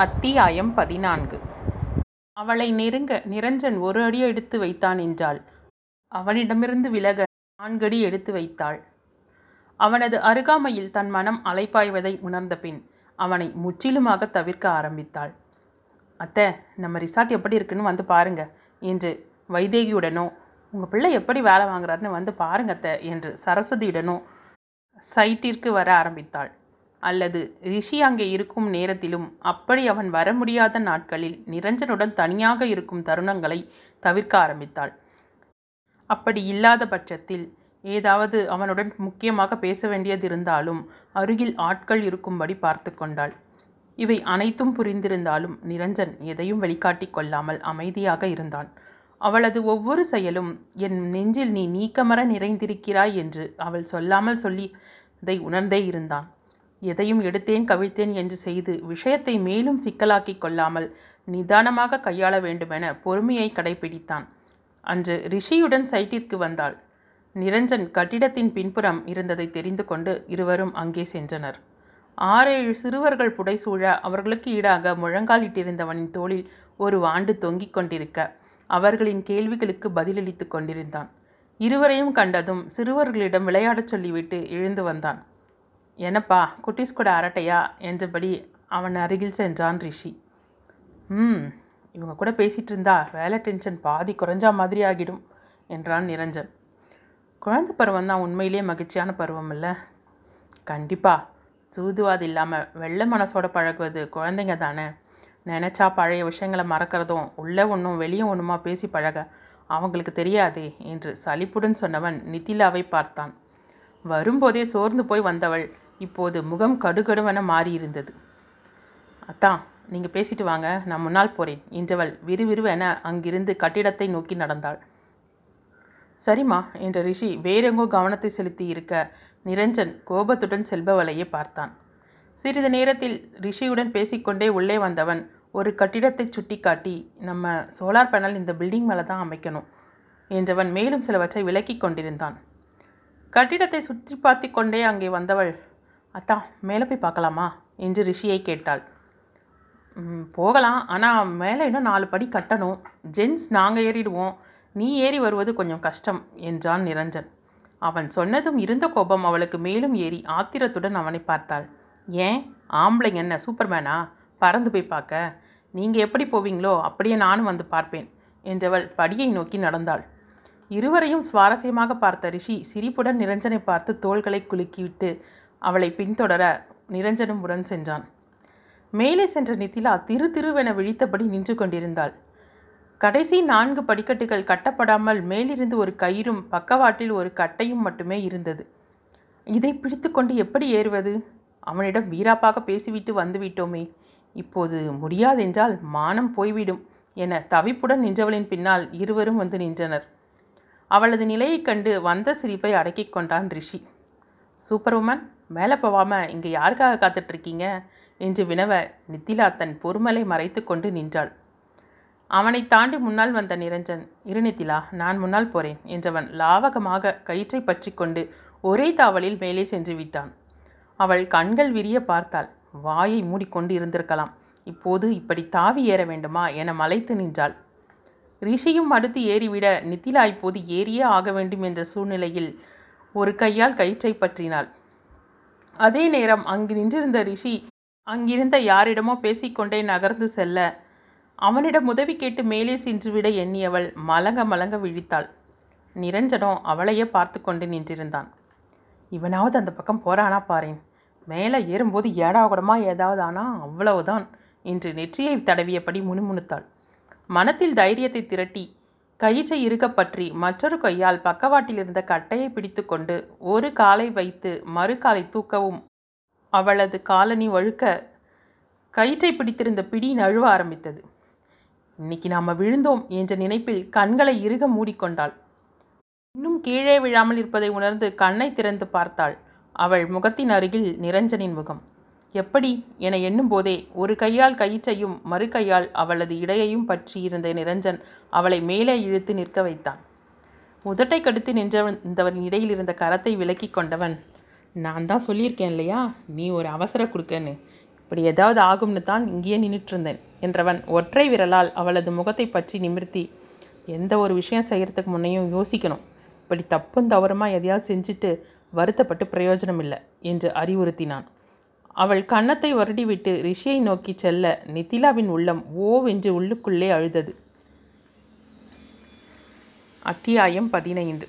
அத்தியாயம் பதினான்கு. அவளை நெருங்க நிரஞ்சன் ஒரு அடி எடுத்து வைத்தான் என்றாள். அவனிடமிருந்து விலக நான்கடி எடுத்து வைத்தாள். அவனது அருகாமையில் தன் மனம் அலைப்பாய்வதை உணர்ந்த பின் அவனை முற்றிலுமாக தவிர்க்க ஆரம்பித்தாள். அத்தை நம்ம ரிசார்ட் எப்படி இருக்குன்னு வந்து பாருங்க என்று வைதேகியுடனோ உங்கள் பிள்ளை எப்படி வேலை வாங்குறாருன்னு வந்து பாருங்க அத்தை என்று சரஸ்வதியுடனோ சைட்டிற்கு வர ஆரம்பித்தாள். அல்லது ரிஷி அங்கே இருக்கும் நேரத்திலும் அப்படி அவன் வர முடியாத நாட்களில் நிரஞ்சனுடன் தனியாக இருக்கும் தருணங்களை தவிர்க்க ஆரம்பித்தாள். அப்படி இல்லாத பட்சத்தில் ஏதாவது அவனுடன் முக்கியமாக பேச வேண்டியது இருந்தாலும் அருகில் ஆட்கள் இருக்கும்படி பார்த்து கொண்டாள். இவை அனைத்தும் புரிந்திருந்தாலும் நிரஞ்சன் எதையும் வெளிக்காட்டிக் கொள்ளாமல் அமைதியாக இருந்தான். அவளது ஒவ்வொரு செயலும் என் நெஞ்சில் நீ நீக்கமர நிறைந்திருக்கிறாய் என்று அவள் சொல்லாமல் சொல்லி அதை உணர்ந்தே இருந்தான். எதையும் எடுத்தேன் கவிழ்த்தேன் என்று செய்து விஷயத்தை மேலும் சிக்கலாக்கிக் கொள்ளாமல் நிதானமாக கையாள வேண்டுமென பொறுமையை கடைபிடித்தான் அன்று ரிஷியுடன் சைட்டிற்கு வந்தாள். நிரஞ்சன் கட்டிடத்தின் பின்புறம் இருந்ததை தெரிந்து கொண்டு இருவரும் அங்கே சென்றனர். ஆறேழு சிறுவர்கள் புடைசூழ அவர்களுக்கு ஈடாக முழங்காலிட்டிருந்தவனின் தோளில் ஒரு வாண்டு தொங்கிக் கொண்டிருக்க அவர்களின் கேள்விகளுக்கு பதிலளித்து கொண்டிருந்தான். இருவரையும் கண்டதும் சிறுவர்களிடம் விளையாடச் சொல்லிவிட்டு எழுந்து வந்தான். என்னப்பா குட்டீஸ் கூட அரட்டையா? என்றபடி அவன் அருகில் சென்றான் ரிஷி. ம் இவங்க கூட பேசிகிட்டு இருந்தா வேலை டென்ஷன் பாதி குறைஞ்சா மாதிரி ஆகிடும் என்றான் நிரஞ்சன். குழந்தை பருவம் தான் உண்மையிலேயே மகிழ்ச்சியான பருவம் இல்லை கண்டிப்பாக சூதுவாது இல்லாமல் வெள்ளை மனசோட பழகுவது குழந்தைங்க தானே. நினச்சா பழைய விஷயங்களை மறக்கிறதும் உள்ளே ஒன்றும் வெளியே ஒன்றுமா பேசி பழக. அவங்களுக்கு தெரியாதே என்று சலிப்புடன் சொன்னவன் நித்திலாவை பார்த்தான். வரும்போதே சோர்ந்து போய் வந்தவள் இப்போது முகம் கடுகடுவென மாறியிருந்தது. அத்தான் நீங்கள் பேசிட்டு வாங்க நான் முன்னால் போகிறேன் என்றவள் விறுவிறுவென அங்கிருந்து கட்டிடத்தை நோக்கி நடந்தாள். சரிம்மா என்ற ரிஷி வேறெங்கோ கவனத்தை செலுத்தி இருக்க நிரஞ்சன் கோபத்துடன் செல்பவளையே பார்த்தான். சிறிது நேரத்தில் ரிஷியுடன் பேசிக்கொண்டே உள்ளே வந்தவன் ஒரு கட்டிடத்தை சுட்டிக்காட்டி நம்ம சோலார் பேனல் இந்த பில்டிங் மேலே தான் அமைக்கணும் என்றவன் மேலும் சிலவற்றை விலக்கிக் கொண்டிருந்தான். கட்டிடத்தை சுற்றி பார்த்து கொண்டே அங்கே வந்தவள் அத்தா மேலே போய் பார்க்கலாமா? என்று ரிஷியை கேட்டாள். போகலாம். ஆனால் மேலே இன்னும் நாலு படி கட்டணும். ஜென்ஸ் நாங்கள் ஏறிடுவோம். நீ ஏறி வருவது கொஞ்சம் கஷ்டம் என்றான் நிரஞ்சன். அவன் சொன்னதும் இருந்த கோபம் அவளுக்கு மேலும் ஏறி ஆத்திரத்துடன் அவனை பார்த்தாள். ஏன்? ஆம்பளைங்க என்ன சூப்பர்மேனா? பறந்து போய் பார்க்க. நீங்கள் எப்படி போவீங்களோ அப்படியே நானும் வந்து பார்ப்பேன் என்றவள் படியை நோக்கி நடந்தாள். இருவரையும் சுவாரஸ்யமாக பார்த்த ரிஷி சிரிப்புடன் நிரஞ்சனை பார்த்து தோள்களை குலுக்கிவிட்டு அவளை பின்தொடர நிரஞ்சனும் உடன் சென்றான். மேலே சென்ற நித்திலா திரு திருவென விழித்தபடி நின்று கொண்டிருந்தாள். கடைசி நான்கு படிக்கட்டுகள் கட்டப்படாமல் மேலிருந்து ஒரு கயிறும் பக்கவாட்டில் ஒரு கட்டையும் மட்டுமே இருந்தது. இதை பிடித்துக்கொண்டு எப்படி ஏறுவது? அவனிடம் வீராப்பாக பேசிவிட்டு வந்துவிட்டோமே இப்போது முடியாதென்றால் மானம் போய்விடும் என தவிப்புடன் நின்றவளின் பின்னால் இருவரும் வந்து நின்றனர். அவளது நிலையைக் கண்டு வந்த சிரிப்பை அடக்கிக் கொண்டான் ரிஷி. சூப்பர் உமன் மேலே போவாமல் இங்கே யாருக்காக காத்துட்ருக்கீங்க? என்று வினவ நித்திலா தன் பொறுமலை மறைத்து கொண்டு நின்றாள். அவனை தாண்டி முன்னால் வந்த நிரஞ்சன் இருநித்திலா நான் முன்னால் போறேன் என்றவன் லாவகமாக கயிற்றை பற்றி கொண்டு ஒரே தாவலில் மேலே சென்று விட்டான். அவள் கண்கள் விரிய பார்த்தாள். வாயை மூடிக்கொண்டு இருந்திருக்கலாம். இப்போது இப்படி தாவி ஏற வேண்டுமா என மலைத்து நின்றாள். ரிஷியும் அடுத்து ஏறிவிட நித்திலா இப்போது ஏறியே ஆக வேண்டும் என்ற சூழ்நிலையில் ஒரு கையால் கயிற்றை பற்றினாள். அதே நேரம் அங்கு நின்றிருந்த ரிஷி அங்கிருந்த யாரிடமோ பேசிக்கொண்டே நகர்ந்து செல்ல. அவனிடம் உதவி கேட்டு மேலே சென்றுவிட எண்ணியவள் மலங்க மலங்க விழித்தாள். நிரஞ்சனம் அவளையே பார்த்து கொண்டு நின்றிருந்தான். இவனாவது அந்த பக்கம் போறானா பாரேன். மேலே ஏறும்போது ஏடாகுடமா ஏதாவது ஆனா அவ்வளவுதான் என்று நெற்றியை தடவியபடி முணுமுணுத்தாள். மனத்தில் தைரியத்தை திரட்டி கயிற்றை இறுகப் பற்றி மற்றொரு கையால் பக்கவாட்டில் இருந்த கட்டையை பிடித்துக்கொண்டு ஒரு காலை வைத்து மறு காலை தூக்கவும். அவளது காலனி வழுக்க கயிற்றை பிடித்திருந்த பிடி நழுவ ஆரம்பித்தது. இன்னைக்கு நாம் விழுந்தோம் என்ற நினைப்பில் கண்களை இறுக மூடிக்கொண்டாள். இன்னும் கீழே விழாமல் இருப்பதை உணர்ந்து கண்ணை திறந்து பார்த்தாள். அவள் முகத்தின் அருகில் நிரஞ்சனின் முகம். எப்படி? என எண்ணும்போதே ஒரு கையால் கயிற்றையும் மறு கையால் அவளது இடையையும் பற்றி இருந்த நிரஞ்சன் அவளை மேலே இழுத்து நிற்க வைத்தான். உதட்டை கடுத்து நின்றவன் இந்தவன் இடையில் இருந்த கரத்தை விலக்கி கொண்டவன் நான் தான் சொல்லியிருக்கேன் இல்லையா? நீ ஒரு அவசர கொடுக்கன்னு. இப்படி ஏதாவது ஆகும்னு தான் இங்கேயே நின்றுட்டுருந்தேன் என்றவன் ஒற்றை விரலால் அவளது முகத்தை பற்றி நிமிர்த்தி எந்த ஒரு விஷயம் செய்கிறதுக்கு முன்னையும் யோசிக்கணும். இப்படி தப்பும் தவறுமா எதையாவது செஞ்சுட்டு வருத்தப்பட்டு பிரயோஜனம் இல்லை என்று அறிவுறுத்தினான். அவள் கன்னத்தை வருடிவிட்டு ரிஷியை நோக்கி செல்ல நித்திலாவின் உள்ளம் ஓவென்று உள்ளுக்குள்ளே அழுதது. அத்தியாயம் பதினைந்து.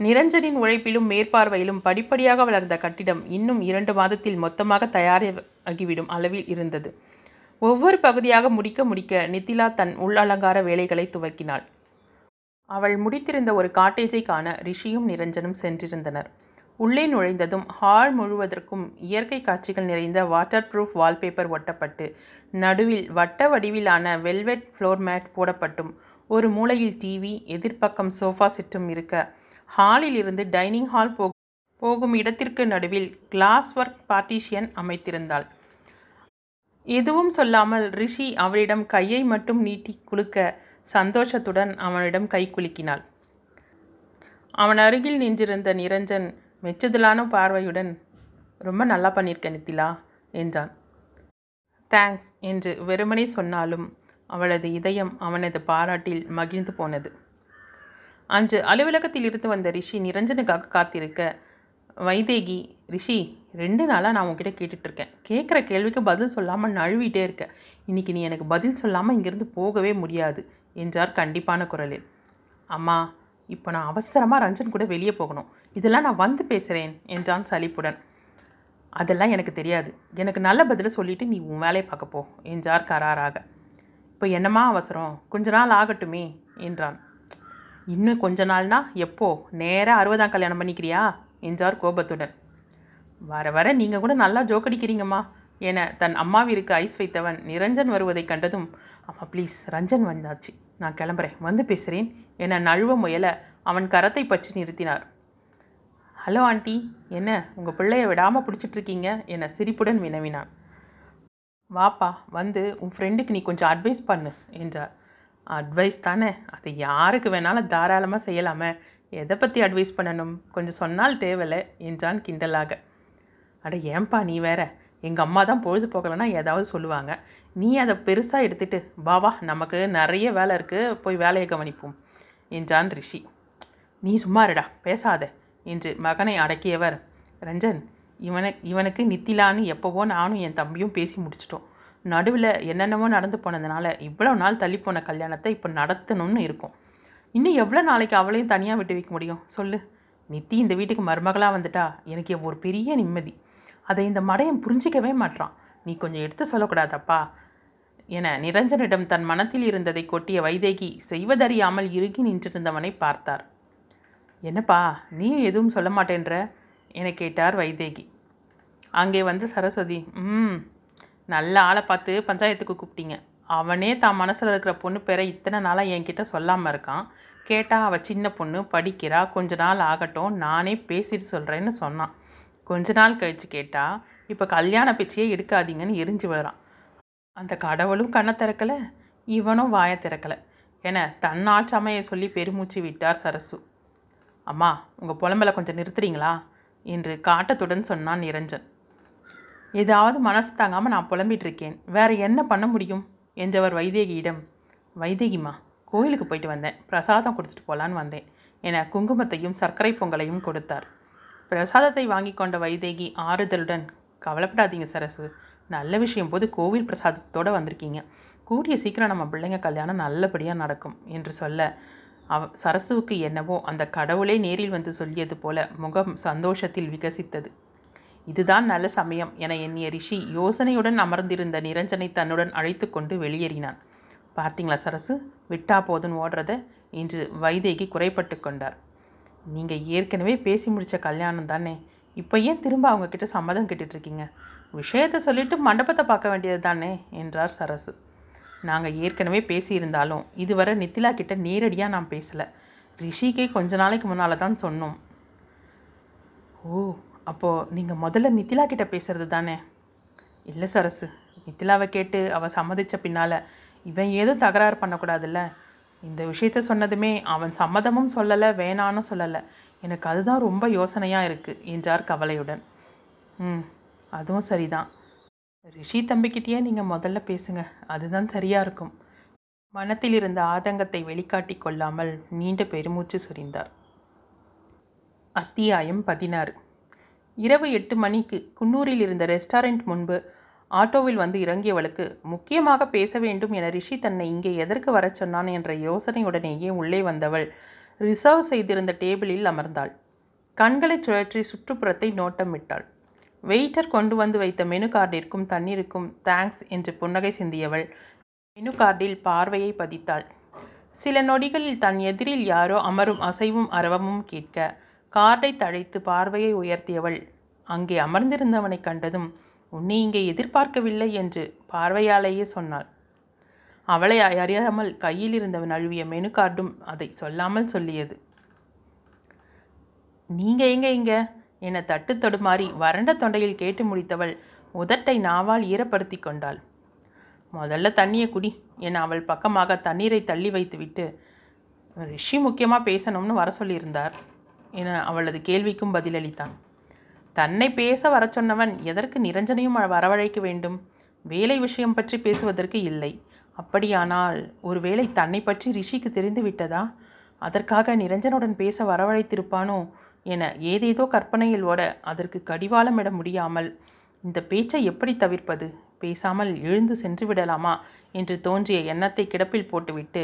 நிரஞ்சனின் உழைப்பிலும் மேற்பார்வையிலும் படிப்படியாக வளர்ந்த கட்டிடம் இன்னும் இரண்டு மாதத்தில் மொத்தமாக தயாராகிவிடும் அளவில் இருந்தது. ஒவ்வொரு பகுதியாக முடிக்க முடிக்க நித்திலா தன் உள்ளலங்கார வேலைகளை துவக்கினாள். அவள் முடித்திருந்த ஒரு காட்டேஜை காண ரிஷியும் நிரஞ்சனும் சென்றிருந்தனர். உள்ளே நுழைந்ததும் ஹால் முழுவதற்கும் இயற்கை காட்சிகள் நிறைந்த வாட்டர் ப்ரூஃப் வால்பேப்பர் ஒட்டப்பட்டு நடுவில் வட்ட வடிவிலான வெல்வெட் ஃப்ளோர் மேட் போடப்பட்டும். ஒரு மூலையில் டிவி எதிர்ப்பக்கம் சோஃபா செட்டும் இருக்க. ஹாலில் இருந்து டைனிங் ஹால் போ போகும் இடத்திற்கு நடுவில் கிளாஸ் ஒர்க் பார்ட்டிஷியன் அமைத்திருந்தாள். எதுவும் சொல்லாமல் ரிஷி அவளிடம் கையை மட்டும் நீட்டி குலுக்க சந்தோஷத்துடன் அவனிடம் கை குலுக்கினாள். அவன் அருகில் நின்றிருந்த நிரஞ்சன் மெச்சுதலான பார்வையுடன் ரொம்ப நல்லா பண்ணியிருக்க நித்திலா என்றான். தேங்க்ஸ் என்று வெறுமனே சொன்னாலும் அவளது இதயம் அவனது பாராட்டில் மகிழ்ந்து போனது. அன்று அலுவலகத்தில் இருந்து வந்த ரிஷி நிரஞ்சனுக்காக காத்திருக்க வைதேகி ரிஷி ரெண்டு நாளாக நான் உங்ககிட்ட கேட்டுட்ருக்கேன். கேட்குற கேள்விக்கு பதில் சொல்லாமல் நழுவிட்டே இருக்கேன் இன்றைக்கி நீ எனக்கு பதில் சொல்லாமல் இங்கேருந்து போகவே முடியாது என்றார் கண்டிப்பான குரலில். அம்மா இப்போ நான் அவசரமாக ரஞ்சன் கூட வெளியே போகணும். இதெல்லாம் நான் வந்து பேசுகிறேன் என்றான் சலிப்புடன். அதெல்லாம் எனக்கு தெரியாது. எனக்கு நல்ல பதிலை சொல்லிவிட்டு நீ உன் வேலையை பார்க்க போ என்றார் கராராக. இப்போ என்னம்மா அவசரம்? கொஞ்ச நாள் ஆகட்டுமே என்றான். இன்னும் கொஞ்ச நாள்னா எப்போ? நேராக அறுபதாம் கல்யாணம் பண்ணிக்கிறியா? என்றார் கோபத்துடன். வர வர நீங்கள் கூட நல்லா ஜோக்கடிக்கிறீங்கம்மா என தன் அம்மாவிற்கு ஐஸ் வைத்தவன் நிரஞ்சன் வருவதை கண்டதும் அம்மா ப்ளீஸ் ரஞ்சன் வந்தாச்சு. நான் கிளம்புறேன். வந்து பேசுகிறேன் என நழுவ முயல. அவன் கரத்தை பற்றி நிறுத்தினார். Hello aunty. என்ன உங்கள் பிள்ளைய விடாமல் பிடிச்சிட்ருக்கீங்க? என சிரிப்புடன் வினவினான். வாப்பா வந்து உன் ஃப்ரெண்டுக்கு நீ கொஞ்சம் அட்வைஸ் பண்ணு என்றார். அட்வைஸ் தானே? அதை யாருக்கு வேணாலும் தாராளமாக செய்யலாமே. எதை பற்றி அட்வைஸ் பண்ணணும்? கொஞ்சம் சொன்னால் தேவையில்லை என்றான் கிண்டலாக. அட ஏன்பா நீ வேற? எங்கள் அம்மா தான் பொழுதுபோக்கலைன்னா ஏதாவது சொல்லுவாங்க. நீ அதை பெருசாக எடுத்துகிட்டு வா வா நமக்கு நிறைய வேலை இருக்குது போய் வேலையை கவனிப்போம் என்றான் ரிஷி. நீ சும்மா இருடா பேசாத என்று மகனை அடக்கியவர். ரஞ்சன் இவனுக்கு இவனுக்கு நித்திலான்னு எப்போவோ நானும் என் தம்பியும் பேசி முடிச்சிட்டோம். நடுவில் என்னென்னவோ நடந்து போனதுனால இவ்வளோ நாள் தள்ளி போன கல்யாணத்தை இப்போ நடத்தணும்னு இருக்கும். இன்னும் எவ்வளோ நாளைக்கு அவளையும் தனியாக விட்டு வைக்க முடியும்? சொல்லு. நித்தி இந்த வீட்டுக்கு மருமகளாக வந்துட்டா எனக்கு ஒரு பெரிய நிம்மதி. அதை இந்த மடையன் புரிஞ்சிக்கவே மாட்டான் நீ கொஞ்சம் எடுத்து சொல்லக்கூடாதப்பா என நிரஞ்சனிடம் தன் மனத்தில் இருந்ததை கொட்டிய வைதேகி செய்வதறியாமல் இறுகி நின்றிருந்தவனை பார்த்தார். என்னப்பா நீ எதுவும் சொல்ல மாட்டேன்ற என கேட்டார் வைதேகி. அங்கே வந்து சரஸ்வதி. ம். நல்ல ஆளை பார்த்து பஞ்சாயத்துக்கு கூப்பிட்டீங்க. அவனே தான் மனசில் இருக்கிற பொண்ணு பேரை இத்தனை நாளாக என்கிட்ட சொல்லாமல் இருக்கான். கேட்டால் அவள் சின்ன பொண்ணு படிக்கிறா கொஞ்ச நாள் ஆகட்டும் நானே பேசிட்டு சொல்கிறேன்னு சொன்னான். கொஞ்ச நாள் கழித்து கேட்டால் இப்போ கல்யாண பேச்சையே எடுக்காதீங்கன்னு எரிஞ்சு விழுறான். அந்த கடவுளும் கண்ணை திறக்கலை இவனும் வாயை திறக்கலை. என தன்னாட்சமையை சொல்லி பெருமூச்சு விட்டார் சரசு. அம்மா உங்கள் புலம்பலை கொஞ்சம் நிறுத்துறீங்களா? என்று காட்டத்துடன் சொன்னான் நிரஞ்சன். ஏதாவது மனசு தாங்காமல் நான் புலம்பிகிட்ருக்கேன் வேறு என்ன பண்ண முடியும்? என்றவர் வைதேகியிடம். வைதேகிமா கோயிலுக்கு போயிட்டு வந்தேன். பிரசாதம் கொடுத்துட்டு போகலான்னு வந்தேன் என குங்குமத்தையும் சர்க்கரை பொங்கலையும் கொடுத்தார். பிரசாதத்தை வாங்கி கொண்ட வைதேகி ஆறுதலுடன் கவலைப்படாதீங்க சரசு. நல்ல விஷயம் போது கோவில் பிரசாதத்தோடு வந்திருக்கீங்க. கூடிய சீக்கிரம் நம்ம பிள்ளைங்க கல்யாணம் நல்லபடியாக நடக்கும் என்று சொல்ல அவ சரசுவுக்கு என்னவோ அந்த கடவுளே நேரில் வந்து சொல்லியது போல முகம் சந்தோஷத்தில் விகசித்தது. இதுதான் நல்ல சமயம் என எண்ணிய ரிஷி யோசனையுடன் அமர்ந்திருந்த நிரஞ்சனை தன்னுடன் அழைத்து கொண்டு வெளியேறினான். பார்த்தீங்களா சரசு? விட்டா போதுன்னு ஓடுறத இன்று வைதேகி குறைப்பட்டு கொண்டார். நீங்கள் ஏற்கனவே பேசி முடித்த கல்யாணம் தானே? இப்போ ஏன் திரும்ப அவங்கக்கிட்ட சம்மதம் கேட்டுட்ருக்கீங்க? விஷயத்தை சொல்லிவிட்டு மண்டபத்தை பார்க்க வேண்டியது தானே? என்றார் சரசு. நாங்கள் ஏற்கனவே பேசியிருந்தாலும் இதுவரை நித்திலா கிட்ட நேரடியாக நான் பேசலை. ரிஷிக்கே கொஞ்ச நாளைக்கு முன்னால் தான் சொன்னோம். ஓ அப்போது நீங்கள் முதல்ல நித்திலா கிட்ட பேசுகிறது தானே? இல்லை சரசு நித்திலாவை கேட்டு அவள் சம்மதித்த பின்னால் இவன் ஏதும் தகராறு பண்ணக்கூடாதுல்ல? இந்த விஷயத்த சொன்னதுமே அவன் சம்மதமும் சொல்லலை வேணான்னு சொல்லலை. எனக்கு அதுதான் ரொம்ப யோசனையாக இருக்குது என்றார் கவலையுடன். ம் அதுவும் சரிதான். ரிஷி தம்பிக்கிட்டேயே நீங்கள் முதல்ல பேசுங்க அதுதான் சரியாக இருக்கும். மனத்தில் இருந்த ஆதங்கத்தை வெளிக்காட்டி கொள்ளாமல் நீண்ட பெருமூச்சு சுரிந்தார். அத்தியாயம் பதினாறு. இரவு எட்டு மணிக்கு குன்னூரில் இருந்த ரெஸ்டாரண்ட் முன்பு ஆட்டோவில் வந்து இறங்கியவளுக்கு முக்கியமாக பேச வேண்டும் என ரிஷி தன்னை இங்கே எதற்கு வரச் சொன்னான்? என்ற யோசனையுடனேயே உள்ளே வந்தவள் ரிசர்வ் செய்திருந்த டேபிளில் அமர்ந்தாள். கண்களை சுழற்றி சுற்றுப்புறத்தை நோட்டமிட்டாள் வெயிட்டர் கொண்டு வந்து வைத்த மெனு கார்டிற்கும் தண்ணீருக்கும் தேங்க்ஸ் என்று புன்னகை சிந்தியவள் மெனு கார்டில் பார்வையை பதித்தாள். சில நொடிகளில் தன் எதிரில் யாரோ அமரும் அசைவும் அரவமும் கேட்க கார்டை தழைத்து பார்வையை உயர்த்தியவள் அங்கே அமர்ந்திருந்தவனை கண்டதும் உன்னை இங்கே எதிர்பார்க்கவில்லை என்று பார்வையாலேயே சொன்னாள். அவளை அறியாமல் கையில் இருந்தவன் அழுவிய மெனு கார்டும் அதை சொல்லாமல் சொல்லியது. நீங்க எங்க இங்க? என தட்டு தடுமாறி வறண்ட தொண்டையில் கேட்டு முடித்தவள் உதட்டை நாவால் ஈரப்படுத்தி கொண்டாள். முதல்ல தண்ணியை குடி என அவள் பக்கமாக தண்ணீரை தள்ளி வைத்துவிட்டு ரிஷி முக்கியமாக பேசணும்னு வர சொல்லியிருந்தார் என அவளது கேள்விக்கும் பதிலளித்தான். தன்னை பேச வர சொன்னவன் எதற்கு நிரஞ்சனையும் வரவழைக்க வேண்டும்? வேலை விஷயம் பற்றி பேசுவதற்கு இல்லை. அப்படியானால் ஒருவேளை தன்னை பற்றி ரிஷிக்கு தெரிந்து விட்டதா? அதற்காக நிரஞ்சனுடன் பேச வரவழைத்திருப்பானோ என ஏதேதோ கற்பனையில் ஓட அதற்கு கடிவாளமிட முடியாமல் இந்த பேச்சை எப்படி தவிர்ப்பது? பேசாமல் எழுந்து சென்று விடலாமா? என்று தோன்றிய எண்ணத்தை கிடப்பில் போட்டுவிட்டு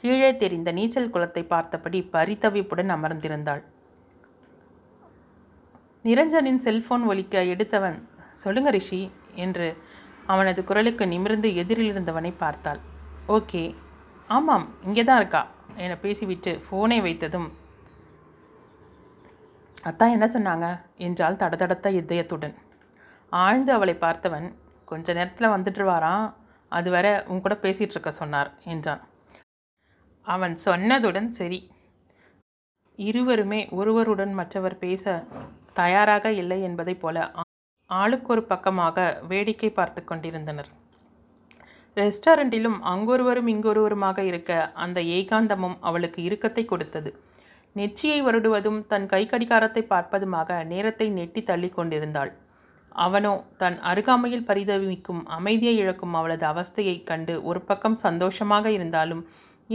கீழே தெரிந்த நீச்சல் குளத்தை பார்த்தபடி பரிதவிப்புடன் அமர்ந்திருந்தாள். நிரஞ்சனின் செல்போன் ஒலிக்க எடுத்தவன் சொல்லுங்க ரிஷி என்று அவனது குரலுக்கு நிமிர்ந்து எதிரில் இருந்தவனை பார்த்தாள். ஓகே ஆமாம் இங்கே தான் இருக்கா என பேசிவிட்டு ஃபோனை வைத்ததும் அத்தா என்ன சொன்னாங்க? என்றால் தடதடத்த இதயத்துடன். ஆழ்ந்து அவளை பார்த்தவன் கொஞ்ச நேரத்தில் வந்துட்டு வாரான் அதுவரை உன் கூட பேசிகிட்டு இருக்க சொன்னார் என்றான். அவன் சொன்னதுடன் சரி. இருவருமே ஒருவருடன் மற்றவர் பேச தயாராக இல்லை என்பதைப் போல ஆளுக்கொரு பக்கமாக வேடிக்கை பார்த்து கொண்டிருந்தனர். ரெஸ்டாரண்ட்டிலும் அங்கொருவரும் இங்கொருவருமாக இருக்க அந்த ஏகாந்தமும் அவளுக்கு இறுக்கத்தை கொடுத்தது. நெச்சியை வருடுவதும் தன் கை கடிகாரத்தை பார்ப்பதுமாக நேரத்தை நெட்டி தள்ளி கொண்டிருந்தாள். அவனோ தன் அருகாமையில் பரிதவிக்கும் அமைதியை இழக்கும் அவளது அவஸ்தையைக் கண்டு ஒரு பக்கம் சந்தோஷமாக இருந்தாலும்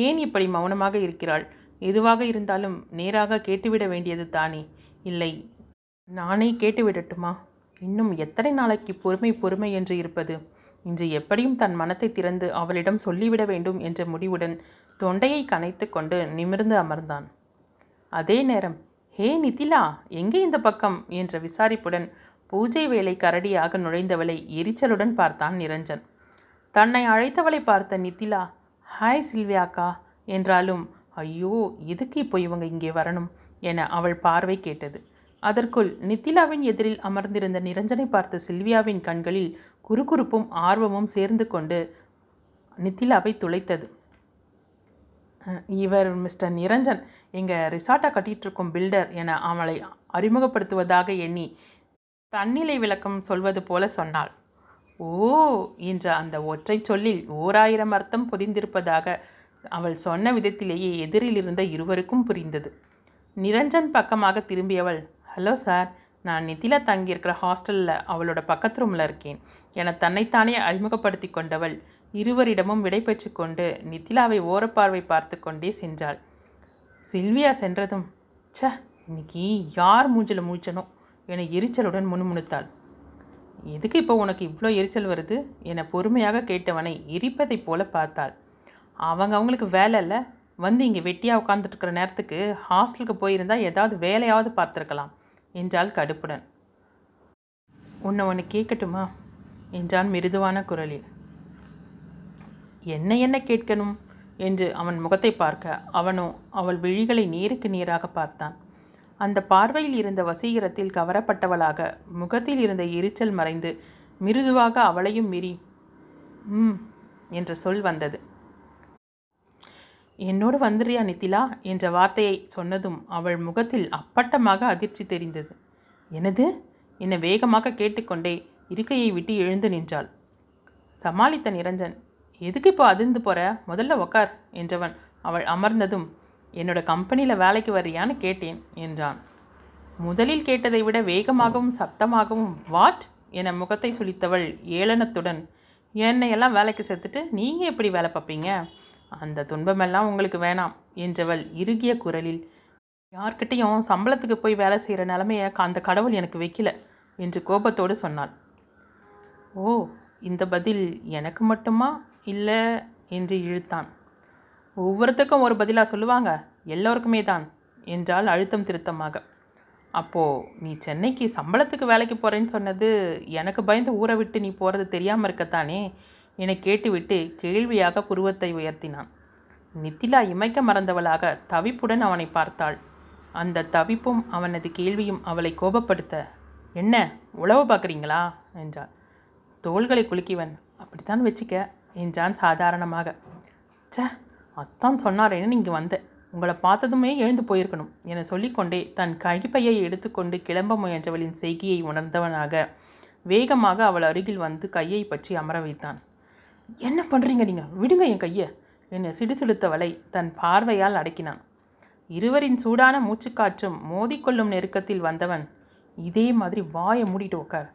ஏன் இப்படி மௌனமாக இருக்கிறாள்? எதுவாக இருந்தாலும் நேராக கேட்டுவிட வேண்டியது தானே? இல்லை நானே கேட்டு விடட்டுமா? இன்னும் எத்தனை நாளைக்கு பொறுமை பொறுமை என்று இருப்பது? இன்று எப்படியும் தன் மனத்தை திறந்து அவளிடம் சொல்லிவிட வேண்டும் என்ற முடிவுடன் தொண்டையை கனைத்து கொண்டு நிமிர்ந்து அமர்ந்தான். அதே நேரம் ஹே நிதிலா எங்கே இந்த பக்கம்? என்ற விசாரிப்புடன் பூஜை வேலை கரடியாக நுழைந்தவளை எரிச்சலுடன் பார்த்தான் நிரஞ்சன். தன்னை அழைத்தவளை பார்த்த நித்திலா ஹாய் சில்வியாக்கா என்றாலும் ஐயோ எதுக்கு இப்போ இவங்க இங்கே வரணும்? என அவள் பார்வை கேட்டது. அதற்குள் நித்திலாவின் எதிரில் அமர்ந்திருந்த நிரஞ்சனை பார்த்த சில்வியாவின் கண்களில் குறுகுறுப்பும் ஆர்வமும் சேர்ந்து கொண்டு நித்திலாவை துளைத்தது. இவர் மிஸ்டர் நிரஞ்சன். எங்கள் ரிசார்ட்டை கட்டிகிட்ருக்கும் பில்டர் என அவளை அறிமுகப்படுத்துவதாக எண்ணி தன்னிலை விளக்கம் சொல்வது போல சொன்னாள். ஓ என்ற அந்த ஒற்றை சொல்லில் ஓராயிரம் அர்த்தம் பொதிந்திருப்பதாக அவள் சொன்ன விதத்திலேயே எதிரில் இருந்த இருவருக்கும் புரிந்தது. நிரஞ்சன் பக்கமாக திரும்பியவள் ஹலோ சார் நான் நிதிலா தங்கியிருக்கிற ஹாஸ்டலில் அவளோட பக்கத்து ரூமில் இருக்கேன். என தன்னைத்தானே அறிமுகப்படுத்தி கொண்டவள். இருவரிடமும் விடை பெற்று கொண்டு நிதிலாவை ஓரப்பார்வை பார்த்து கொண்டே சென்றாள். சில்வியா சென்றதும் ச இன்னைக்கு யார் மூஞ்சில் மூச்சனோ? என எரிச்சலுடன் முணுமுணுத்தாள். எதுக்கு இப்போ உனக்கு இவ்வளோ எரிச்சல் வருது? என பொறுமையாக கேட்டவனை எரிப்பதைப் போல பார்த்தாள். அவங்க அவங்களுக்கு வேலை இல்லை. வந்து இங்கே வெட்டியாக உட்காந்துட்டுருக்கிற நேரத்துக்கு ஹாஸ்டலுக்கு போயிருந்தால் ஏதாவது வேலையாவது பார்த்துருக்கலாம். என்றாள் கடுப்புடன். உன்னை ஒன்று கேட்கட்டுமா என்றான் மிருதுவான குரலில். என்ன என்ன கேட்கணும்? என்று அவன் முகத்தை பார்க்க அவனோ அவள் விழிகளை நேருக்கு நேராக பார்த்தான். அந்த பார்வையில் இருந்த வசீகரத்தில் கவரப்பட்டவளாக முகத்தில் இருந்த எரிச்சல் மறைந்து மிருதுவாக அவளையும் மீறி ம் என்ற சொல் வந்தது. என்னோடு வந்துறியா நித்திலா? என்ற வார்த்தையை சொன்னதும் அவள் முகத்தில் அப்பட்டமாக அதிர்ச்சி தெரிந்தது. எனது என்னை வேகமாக கேட்டுக்கொண்டே இருக்கையை விட்டு எழுந்து நின்றாள். சமாளித்த நிரஞ்சன் எதுக்கு இப்போ அதிர்ந்து போகிற முதல்ல உக்கார் என்றவன் அவள் அமர்ந்ததும் என்னோட கம்பெனியில் வேலைக்கு வரியான்னு கேட்டேன் என்றான். முதலில் கேட்டதை விட வேகமாகவும் சத்தமாகவும் வாட்? என முகத்தை சுழித்தவள் ஏளனத்துடன் என்னையெல்லாம் வேலைக்கு சேர்த்துட்டு நீங்கள் எப்படி வேலை பார்ப்பீங்க? அந்த துன்பமெல்லாம் உங்களுக்கு வேணாம் என்றவள் இறுகிய குரலில் யார்கிட்டேயும் சம்பளத்துக்கு போய் வேலை செய்கிற நிலமையை அந்த கடவுள் எனக்கு வைக்கல என்று கோபத்தோடு சொன்னாள். ஓ இந்த பதில் எனக்கு மட்டுமா இல்லை? என்று இழுத்தான். ஒவ்வொருத்தருக்கும் ஒரு பதிலாக சொல்லுவாங்க எல்லோருக்குமே தான் என்றால் அழுத்தம் திருத்தமாக. அப்போது நீ சென்னைக்கு சம்பளத்துக்கு வேலைக்கு போகிறேன்னு சொன்னது எனக்கு பயந்து ஊரை விட்டு நீ போகிறது தெரியாமல் இருக்கத்தானே? என கேட்டுவிட்டு கேள்வியாக புருவத்தை உயர்த்தினான். நித்திலா இமைக்க மறந்தவளாக தவிப்புடன் அவனை பார்த்தாள். அந்த தவிப்பும் அவனது கேள்வியும் அவளை கோபப்படுத்த என்ன உழவு பார்க்குறீங்களா? என்றாள். தோள்களை குலுக்கிவன் அப்படித்தான் வச்சுக்க என்றான் சாதாரணமாக. ச்சே அத்தான் சொன்னாரேன்னு நீங்கள் வந்த உங்களை பார்த்ததுமே எழுந்து போயிருக்கணும் என சொல்லிக்கொண்டே தன் கழிப்பையை எடுத்துக்கொண்டு கிளம்ப முயன்றவளின் செய்கையை உணர்ந்தவனாக வேகமாக அவள் அருகில் வந்து கையை பற்றி அமர வைத்தான். என்ன பண்ணுறீங்க நீங்கள் விடுங்க என் கையை. என்னை சிடுசிடுத்தவளை தன் பார்வையால் அடக்கினான். இருவரின் சூடான மூச்சுக்காற்றும் மோதிக்கொள்ளும் நெருக்கத்தில் வந்தவன் இதே மாதிரி வாயை மூடிட்டு உட்கார்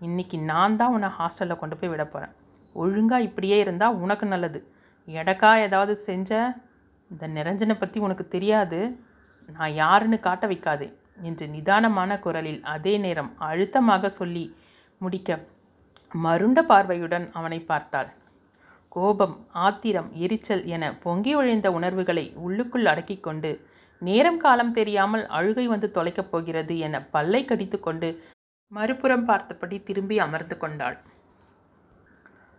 இன்னைக்கு நான் தான் உன்னை ஹாஸ்டலில் கொண்டு போய் விட போகிறேன் ஒழுங்காக இப்படியே இருந்தால் உனக்கு நல்லது. எடக்கா ஏதாவது செஞ்ச? இந்த நிரஞ்சனை பற்றி உனக்கு தெரியாது. நான் யாருன்னு காட்ட வைக்காதே என்று நிதானமான குரலில் அதே நேரம் அழுத்தமாக சொல்லி முடிக்க மருண்ட பார்வையுடன் அவனை பார்த்தாள். கோபம் ஆத்திரம் எரிச்சல் என பொங்கி ஒழிந்த உணர்வுகளை உள்ளுக்குள் அடக்கிக் கொண்டு நேரம் காலம் தெரியாமல் அழுகை வந்து தொலைக்கப் போகிறது என பல்லை கடித்து கொண்டு மறுபுறம் பார்த்தபடி திரும்பி அமர்ந்து கொண்டாள்.